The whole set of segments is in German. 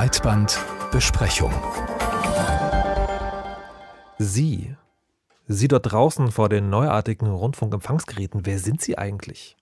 Breitbandbesprechung. Sie, Sie dort draußen vor den neuartigen Rundfunkempfangsgeräten, wer sind Sie eigentlich?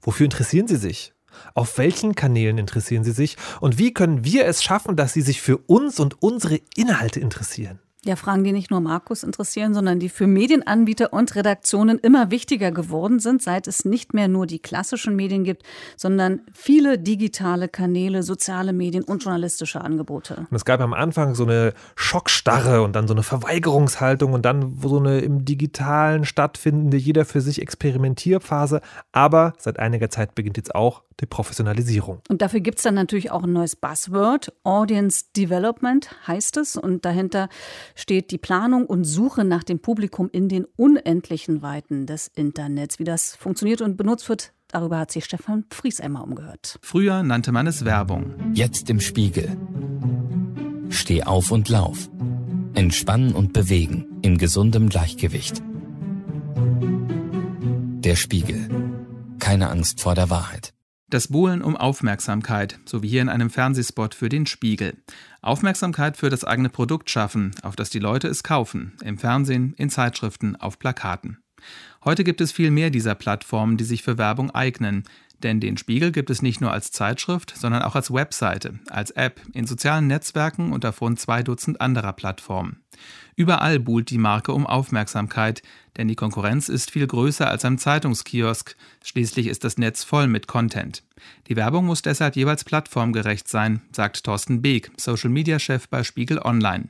Wofür interessieren Sie sich? Auf welchen Kanälen interessieren Sie sich? Und wie können wir es schaffen, dass Sie sich für uns und unsere Inhalte interessieren? Ja, Fragen, die nicht nur Markus interessieren, sondern die für Medienanbieter und Redaktionen immer wichtiger geworden sind, seit es nicht mehr nur die klassischen Medien gibt, sondern viele digitale Kanäle, soziale Medien und journalistische Angebote. Und es gab am Anfang so eine Schockstarre und dann so eine Verweigerungshaltung und dann so eine im Digitalen stattfindende, jeder für sich Experimentierphase. Aber seit einiger Zeit beginnt jetzt auch die Professionalisierung. Und dafür gibt es dann natürlich auch ein neues Buzzword. Audience Development heißt es. Und dahinter steht die Planung und Suche nach dem Publikum in den unendlichen Weiten des Internets. Wie das funktioniert und benutzt wird, darüber hat sich Stefan Fries einmal umgehört. Früher nannte man es Werbung. Jetzt im Spiegel. Steh auf und lauf. Entspannen und bewegen in gesundem Gleichgewicht. Der Spiegel. Keine Angst vor der Wahrheit. Das Buhlen um Aufmerksamkeit, so wie hier in einem Fernsehspot für den Spiegel. Aufmerksamkeit für das eigene Produkt schaffen, auf das die Leute es kaufen, im Fernsehen, in Zeitschriften, auf Plakaten. Heute gibt es viel mehr dieser Plattformen, die sich für Werbung eignen, denn den Spiegel gibt es nicht nur als Zeitschrift, sondern auch als Webseite, als App, in sozialen Netzwerken und rund zwei Dutzend anderer Plattformen. Überall buhlt die Marke um Aufmerksamkeit, denn die Konkurrenz ist viel größer als am Zeitungskiosk. Schließlich ist das Netz voll mit Content. Die Werbung muss deshalb jeweils plattformgerecht sein, sagt Thorsten Beek, Social-Media-Chef bei Spiegel Online.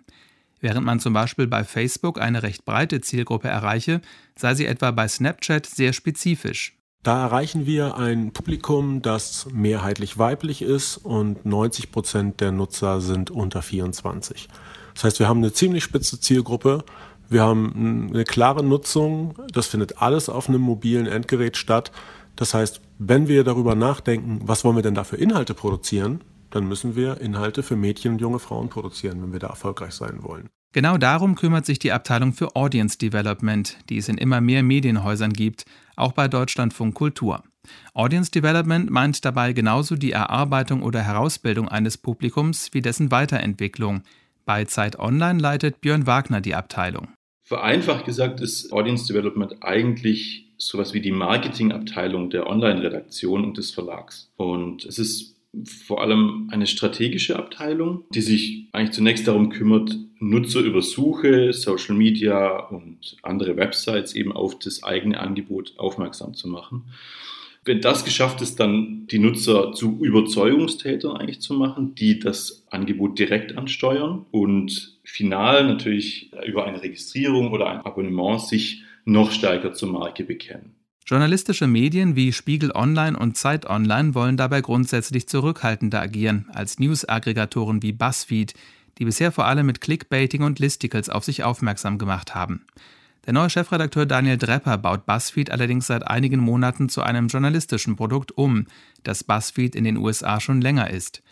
Während man zum Beispiel bei Facebook eine recht breite Zielgruppe erreiche, sei sie etwa bei Snapchat sehr spezifisch. Da erreichen wir ein Publikum, das mehrheitlich weiblich ist und 90 Prozent der Nutzer sind unter 24. Das heißt, wir haben eine ziemlich spitze Zielgruppe. Wir haben eine klare Nutzung. Das findet alles auf einem mobilen Endgerät statt. Das heißt, wenn wir darüber nachdenken, was wollen wir denn da für Inhalte produzieren, dann müssen wir Inhalte für Mädchen und junge Frauen produzieren, wenn wir da erfolgreich sein wollen. Genau darum kümmert sich die Abteilung für Audience Development, die es in immer mehr Medienhäusern gibt, auch bei Deutschlandfunk Kultur. Audience Development meint dabei genauso die Erarbeitung oder Herausbildung eines Publikums wie dessen Weiterentwicklung, bei Zeit Online leitet Björn Wagner die Abteilung. Vereinfacht gesagt ist Audience Development eigentlich sowas wie die Marketingabteilung der Online-Redaktion und des Verlags. Und es ist vor allem eine strategische Abteilung, die sich eigentlich zunächst darum kümmert, Nutzer über Suche, Social Media und andere Websites eben auf das eigene Angebot aufmerksam zu machen. Wenn das geschafft ist, dann die Nutzer zu Überzeugungstätern eigentlich zu machen, die das Angebot direkt ansteuern und final natürlich über eine Registrierung oder ein Abonnement sich noch stärker zur Marke bekennen. Journalistische Medien wie Spiegel Online und Zeit Online wollen dabei grundsätzlich zurückhaltender agieren als News-Aggregatoren wie BuzzFeed, die bisher vor allem mit Clickbaiting und Listicles auf sich aufmerksam gemacht haben. Der neue Chefredakteur Daniel Drepper baut BuzzFeed allerdings seit einigen Monaten zu einem journalistischen Produkt um, das BuzzFeed in den USA schon länger ist.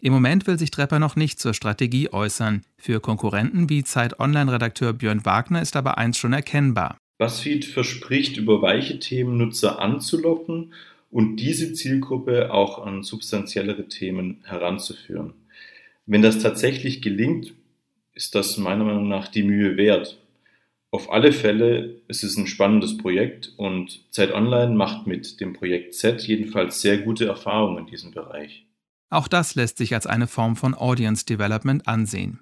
Im Moment will sich Drepper noch nicht zur Strategie äußern. Für Konkurrenten wie Zeit Online-Redakteur Björn Wagner ist aber eins schon erkennbar. BuzzFeed verspricht, über weiche Themen Nutzer anzulocken und diese Zielgruppe auch an substanziellere Themen heranzuführen. Wenn das tatsächlich gelingt, ist das meiner Meinung nach die Mühe wert. Auf alle Fälle ist es ein spannendes Projekt und Zeit Online macht mit dem Projekt Z jedenfalls sehr gute Erfahrungen in diesem Bereich. Auch das lässt sich als eine Form von Audience Development ansehen.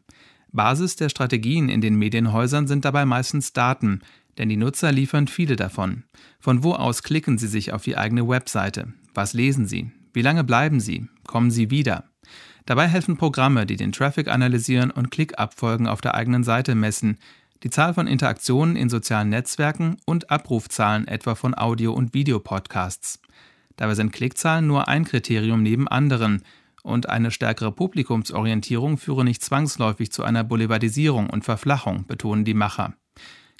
Basis der Strategien in den Medienhäusern sind dabei meistens Daten, denn die Nutzer liefern viele davon. Von wo aus klicken sie sich auf die eigene Webseite? Was lesen sie? Wie lange bleiben sie? Kommen sie wieder? Dabei helfen Programme, die den Traffic analysieren und Klickabfolgen auf der eigenen Seite messen, die Zahl von Interaktionen in sozialen Netzwerken und Abrufzahlen etwa von Audio- und Videopodcasts. Dabei sind Klickzahlen nur ein Kriterium neben anderen, und eine stärkere Publikumsorientierung führe nicht zwangsläufig zu einer Boulevardisierung und Verflachung, betonen die Macher.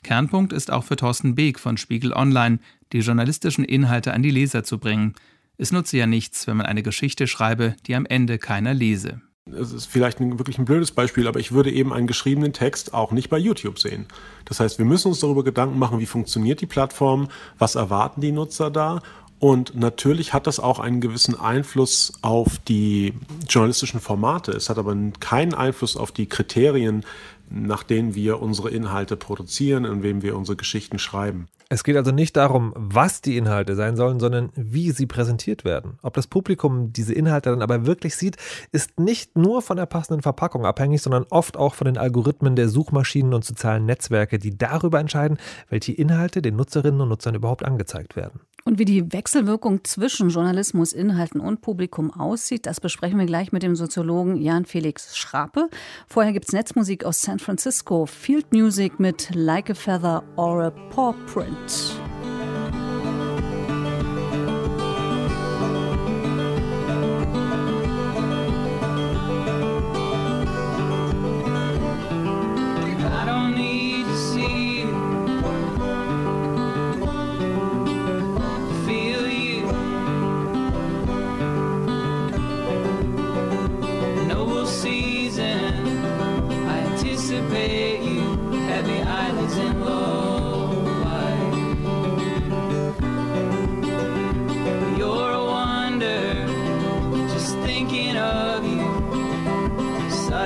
Kernpunkt ist auch für Thorsten Beek von Spiegel Online, die journalistischen Inhalte an die Leser zu bringen. Es nutze ja nichts, wenn man eine Geschichte schreibe, die am Ende keiner lese es ist vielleicht ein, wirklich ein blödes Beispiel, aber ich würde eben einen geschriebenen Text auch nicht bei YouTube sehen. Das heißt, wir müssen uns darüber Gedanken machen, wie funktioniert die Plattform, was erwarten die Nutzer da Und natürlich hat das auch einen gewissen Einfluss auf die journalistischen Formate. Es hat aber keinen Einfluss auf die Kriterien, nach denen wir unsere Inhalte produzieren, in wem wir unsere Geschichten schreiben. Es geht also nicht darum, was die Inhalte sein sollen, sondern wie sie präsentiert werden. Ob das Publikum diese Inhalte dann aber wirklich sieht, ist nicht nur von der passenden Verpackung abhängig, sondern oft auch von den Algorithmen der Suchmaschinen und sozialen Netzwerke, die darüber entscheiden, welche Inhalte den Nutzerinnen und Nutzern überhaupt angezeigt werden. Und wie die Wechselwirkung zwischen Journalismus, Inhalten und Publikum aussieht, das besprechen wir gleich mit dem Soziologen Jan Felix Schrape. Vorher gibt es Netzmusik aus San Francisco, Field Music mit Like a Feather or a Paw Print.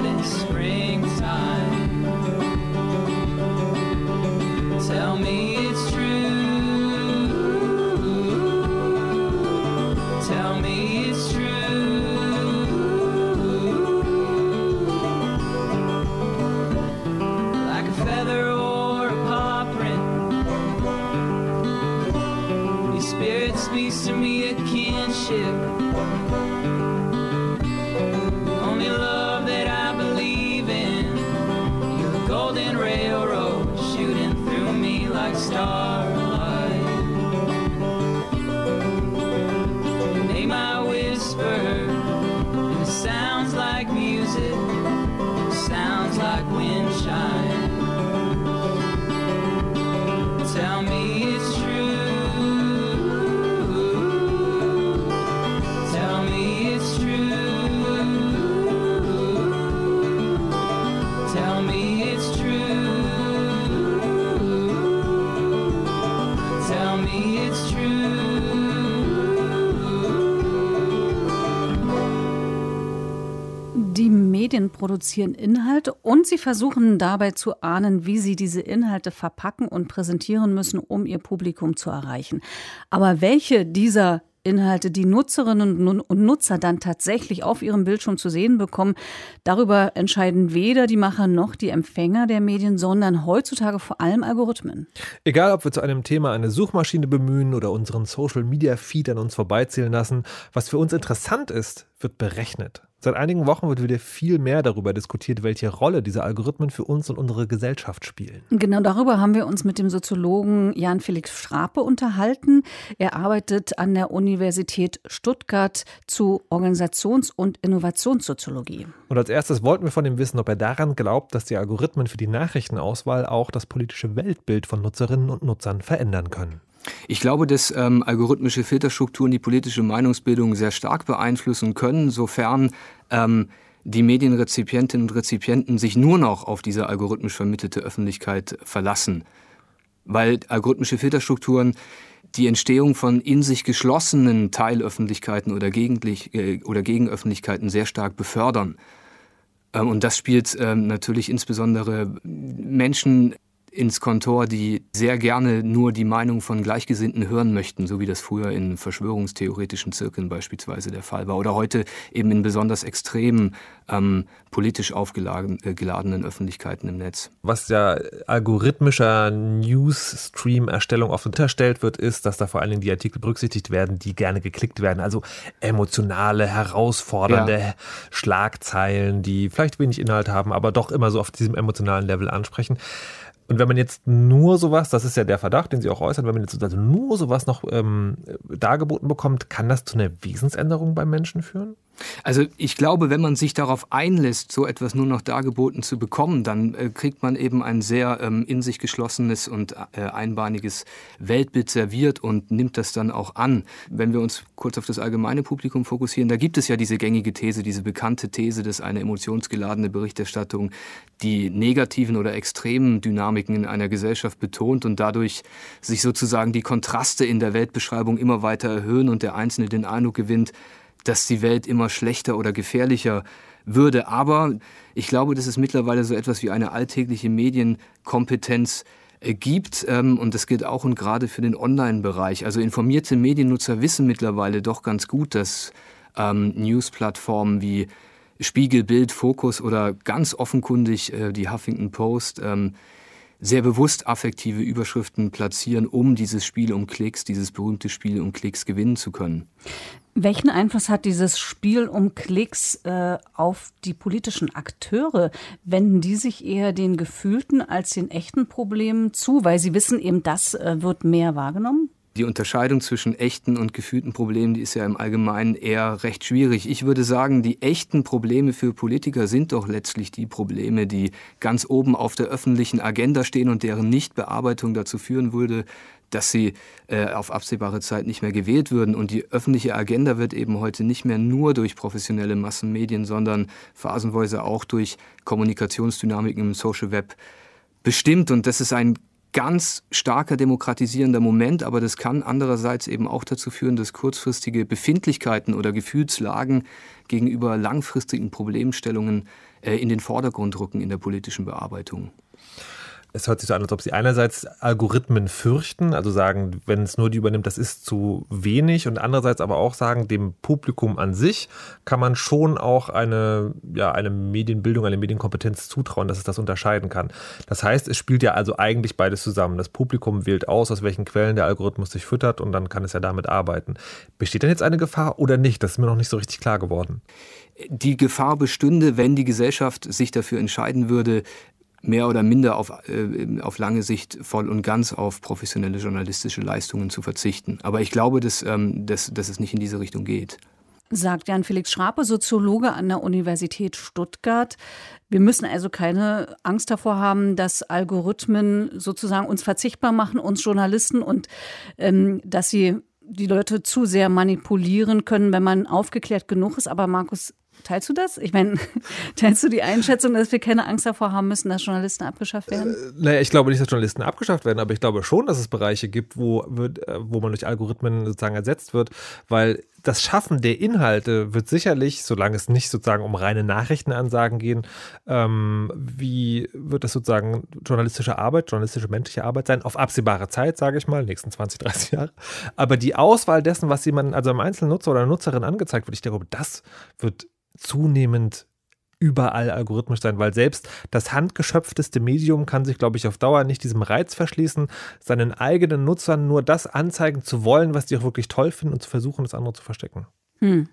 Medien produzieren Inhalte und sie versuchen dabei zu ahnen, wie sie diese Inhalte verpacken und präsentieren müssen, um ihr Publikum zu erreichen. Aber welche dieser Inhalte die Nutzerinnen und Nutzer dann tatsächlich auf ihrem Bildschirm zu sehen bekommen. Darüber entscheiden weder die Macher noch die Empfänger der Medien, sondern heutzutage vor allem Algorithmen. Egal, ob wir zu einem Thema eine Suchmaschine bemühen oder unseren Social Media Feed an uns vorbeizählen lassen, was für uns interessant ist, wird berechnet. Seit einigen Wochen wird wieder viel mehr darüber diskutiert, welche Rolle diese Algorithmen für uns und unsere Gesellschaft spielen. Genau darüber haben wir uns mit dem Soziologen Jan Felix Schrape unterhalten. Er arbeitet an der Universität Stuttgart zu Organisations- und Innovationssoziologie. Und als erstes wollten wir von ihm wissen, ob er daran glaubt, dass die Algorithmen für die Nachrichtenauswahl auch das politische Weltbild von Nutzerinnen und Nutzern verändern können. Ich glaube, dass ähm, algorithmische Filterstrukturen die politische Meinungsbildung sehr stark beeinflussen können, sofern ähm, die Medienrezipientinnen und Rezipienten sich nur noch auf diese algorithmisch vermittelte Öffentlichkeit verlassen. Weil algorithmische Filterstrukturen die Entstehung von in sich geschlossenen Teilöffentlichkeiten oder, äh, oder Gegenöffentlichkeiten sehr stark befördern. Ähm, und das spielt ähm, natürlich insbesondere Menschen ins Kontor, die sehr gerne nur die Meinung von Gleichgesinnten hören möchten, so wie das früher in verschwörungstheoretischen Zirkeln beispielsweise der Fall war. Oder heute eben in besonders extremen, ähm, politisch aufgeladenen äh, Öffentlichkeiten im Netz. Was ja algorithmischer Newsstream-Erstellung oft unterstellt wird, ist, dass da vor allen Dingen die Artikel berücksichtigt werden, die gerne geklickt werden. Also emotionale, herausfordernde ja. Schlagzeilen, die vielleicht wenig Inhalt haben, aber doch immer so auf diesem emotionalen Level ansprechen. Und wenn man jetzt nur sowas, das ist ja der Verdacht, den Sie auch äußern, wenn man jetzt also nur sowas noch ähm, dargeboten bekommt, kann das zu einer Wesensänderung beim Menschen führen? Also ich glaube, wenn man sich darauf einlässt, so etwas nur noch dargeboten zu bekommen, dann äh, kriegt man eben ein sehr ähm, in sich geschlossenes und äh, einbahniges Weltbild serviert und nimmt das dann auch an. Wenn wir uns kurz auf das allgemeine Publikum fokussieren, da gibt es ja diese gängige These, diese bekannte These, dass eine emotionsgeladene Berichterstattung die negativen oder extremen Dynamiken in einer Gesellschaft betont und dadurch sich sozusagen die Kontraste in der Weltbeschreibung immer weiter erhöhen und der Einzelne den Eindruck gewinnt, dass die Welt immer schlechter oder gefährlicher würde. Aber ich glaube, dass es mittlerweile so etwas wie eine alltägliche Medienkompetenz äh, gibt ähm, und das gilt auch und gerade für den Online-Bereich. Also informierte Mediennutzer wissen mittlerweile doch ganz gut, dass ähm, News-Plattformen wie Spiegel, Bild, Fokus oder ganz offenkundig äh, die Huffington Post ähm, sehr bewusst affektive Überschriften platzieren, um dieses Spiel um Klicks, dieses berühmte Spiel um Klicks gewinnen zu können. Welchen Einfluss hat dieses Spiel um Klicks äh, auf die politischen Akteure? Wenden die sich eher den gefühlten als den echten Problemen zu, weil sie wissen, eben das äh, wird mehr wahrgenommen? Die Unterscheidung zwischen echten und gefühlten Problemen, die ist ja im Allgemeinen eher recht schwierig. Ich würde sagen, die echten Probleme für Politiker sind doch letztlich die Probleme, die ganz oben auf der öffentlichen Agenda stehen und deren Nichtbearbeitung dazu führen würde, dass sie äh, auf absehbare Zeit nicht mehr gewählt würden. Und die öffentliche Agenda wird eben heute nicht mehr nur durch professionelle Massenmedien, sondern phasenweise auch durch Kommunikationsdynamiken im Social Web bestimmt. Und das ist ein ganz starker demokratisierender Moment, aber das kann andererseits eben auch dazu führen, dass kurzfristige Befindlichkeiten oder Gefühlslagen gegenüber langfristigen Problemstellungen äh, in den Vordergrund rücken in der politischen Bearbeitung es hört sich so an, als ob sie einerseits Algorithmen fürchten, also sagen, wenn es nur die übernimmt, das ist zu wenig und andererseits aber auch sagen, dem Publikum an sich kann man schon auch eine, ja, eine Medienbildung, eine Medienkompetenz zutrauen, dass es das unterscheiden kann. Das heißt, es spielt ja also eigentlich beides zusammen. Das Publikum wählt aus, aus welchen Quellen der Algorithmus sich füttert und dann kann es ja damit arbeiten. Besteht denn jetzt eine Gefahr oder nicht? Das ist mir noch nicht so richtig klar geworden die Gefahr bestünde, wenn die Gesellschaft sich dafür entscheiden würde, mehr oder minder auf, äh, auf lange Sicht voll und ganz auf professionelle journalistische Leistungen zu verzichten. Aber ich glaube, dass, ähm, dass, dass es nicht in diese Richtung geht. Sagt Jan Felix Schrape, Soziologe an der Universität Stuttgart. Wir müssen also keine Angst davor haben, dass Algorithmen sozusagen uns verzichtbar machen, uns Journalisten und ähm, dass sie die Leute zu sehr manipulieren können, wenn man aufgeklärt genug ist. Aber Markus, Teilst du das? Ich meine, teilst du die Einschätzung, dass wir keine Angst davor haben müssen, dass Journalisten abgeschafft werden? Äh, naja, ich glaube nicht, dass Journalisten abgeschafft werden, aber ich glaube schon, dass es Bereiche gibt, wo, äh, wo man durch Algorithmen sozusagen ersetzt wird, weil das Schaffen der Inhalte wird sicherlich, solange es nicht sozusagen um reine Nachrichtenansagen gehen, ähm, wie wird das sozusagen journalistische Arbeit, journalistische menschliche Arbeit sein, auf absehbare Zeit, sage ich mal, nächsten 20, 30 Jahre. Aber die Auswahl dessen, was jemand, also einem einzelnen Nutzer oder Nutzerin angezeigt wird, ich glaube, das wird zunehmend überall algorithmisch sein, weil selbst das handgeschöpfteste Medium kann sich, glaube ich, auf Dauer nicht diesem Reiz verschließen, seinen eigenen Nutzern nur das anzeigen zu wollen, was die auch wirklich toll finden und zu versuchen, das andere zu verstecken. Hm.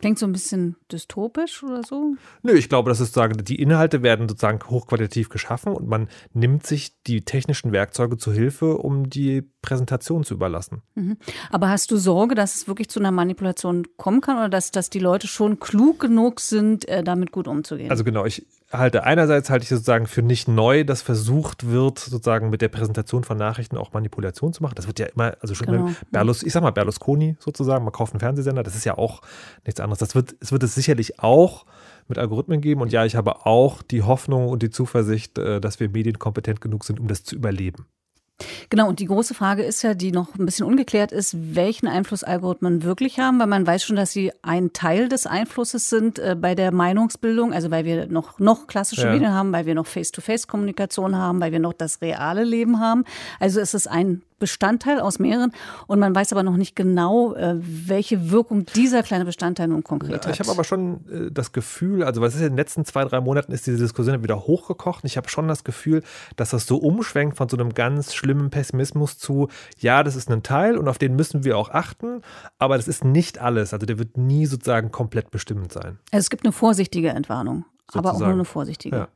Klingt so ein bisschen dystopisch oder so? Nö, ich glaube, dass sozusagen die Inhalte werden sozusagen hochqualitativ geschaffen und man nimmt sich die technischen Werkzeuge zu Hilfe, um die Präsentation zu überlassen. Mhm. Aber hast du Sorge, dass es wirklich zu einer Manipulation kommen kann oder dass, dass die Leute schon klug genug sind, äh, damit gut umzugehen? Also genau, ich halte einerseits halte ich sozusagen für nicht neu, dass versucht wird, sozusagen mit der Präsentation von Nachrichten auch Manipulation zu machen. Das wird ja immer, also schon genau. Berlus, ich sag mal Berlusconi sozusagen, man kauft einen Fernsehsender, das ist ja auch nichts anderes. Das wird, es wird es sicherlich auch mit Algorithmen geben. Und ja, ich habe auch die Hoffnung und die Zuversicht, äh, dass wir medienkompetent genug sind, um das zu überleben. Genau, und die große Frage ist ja, die noch ein bisschen ungeklärt ist, welchen Einfluss Algorithmen wirklich haben, weil man weiß schon, dass sie ein Teil des Einflusses sind äh, bei der Meinungsbildung, also weil wir noch, noch klassische ja. Medien haben, weil wir noch Face-to-Face-Kommunikation haben, weil wir noch das reale Leben haben. Also es ist ein Bestandteil aus mehreren und man weiß aber noch nicht genau, äh, welche Wirkung dieser kleine Bestandteil nun konkret hat. Ich habe aber schon äh, das Gefühl, also was ist in den letzten zwei, drei Monaten ist diese Diskussion wieder hochgekocht. Ich habe schon das Gefühl, dass das so umschwenkt von so einem ganz schlimmen Pessimismus zu, ja, das ist ein Teil und auf den müssen wir auch achten, aber das ist nicht alles. Also der wird nie sozusagen komplett bestimmend sein. Also es gibt eine vorsichtige Entwarnung, sozusagen. aber auch nur eine vorsichtige. Ja.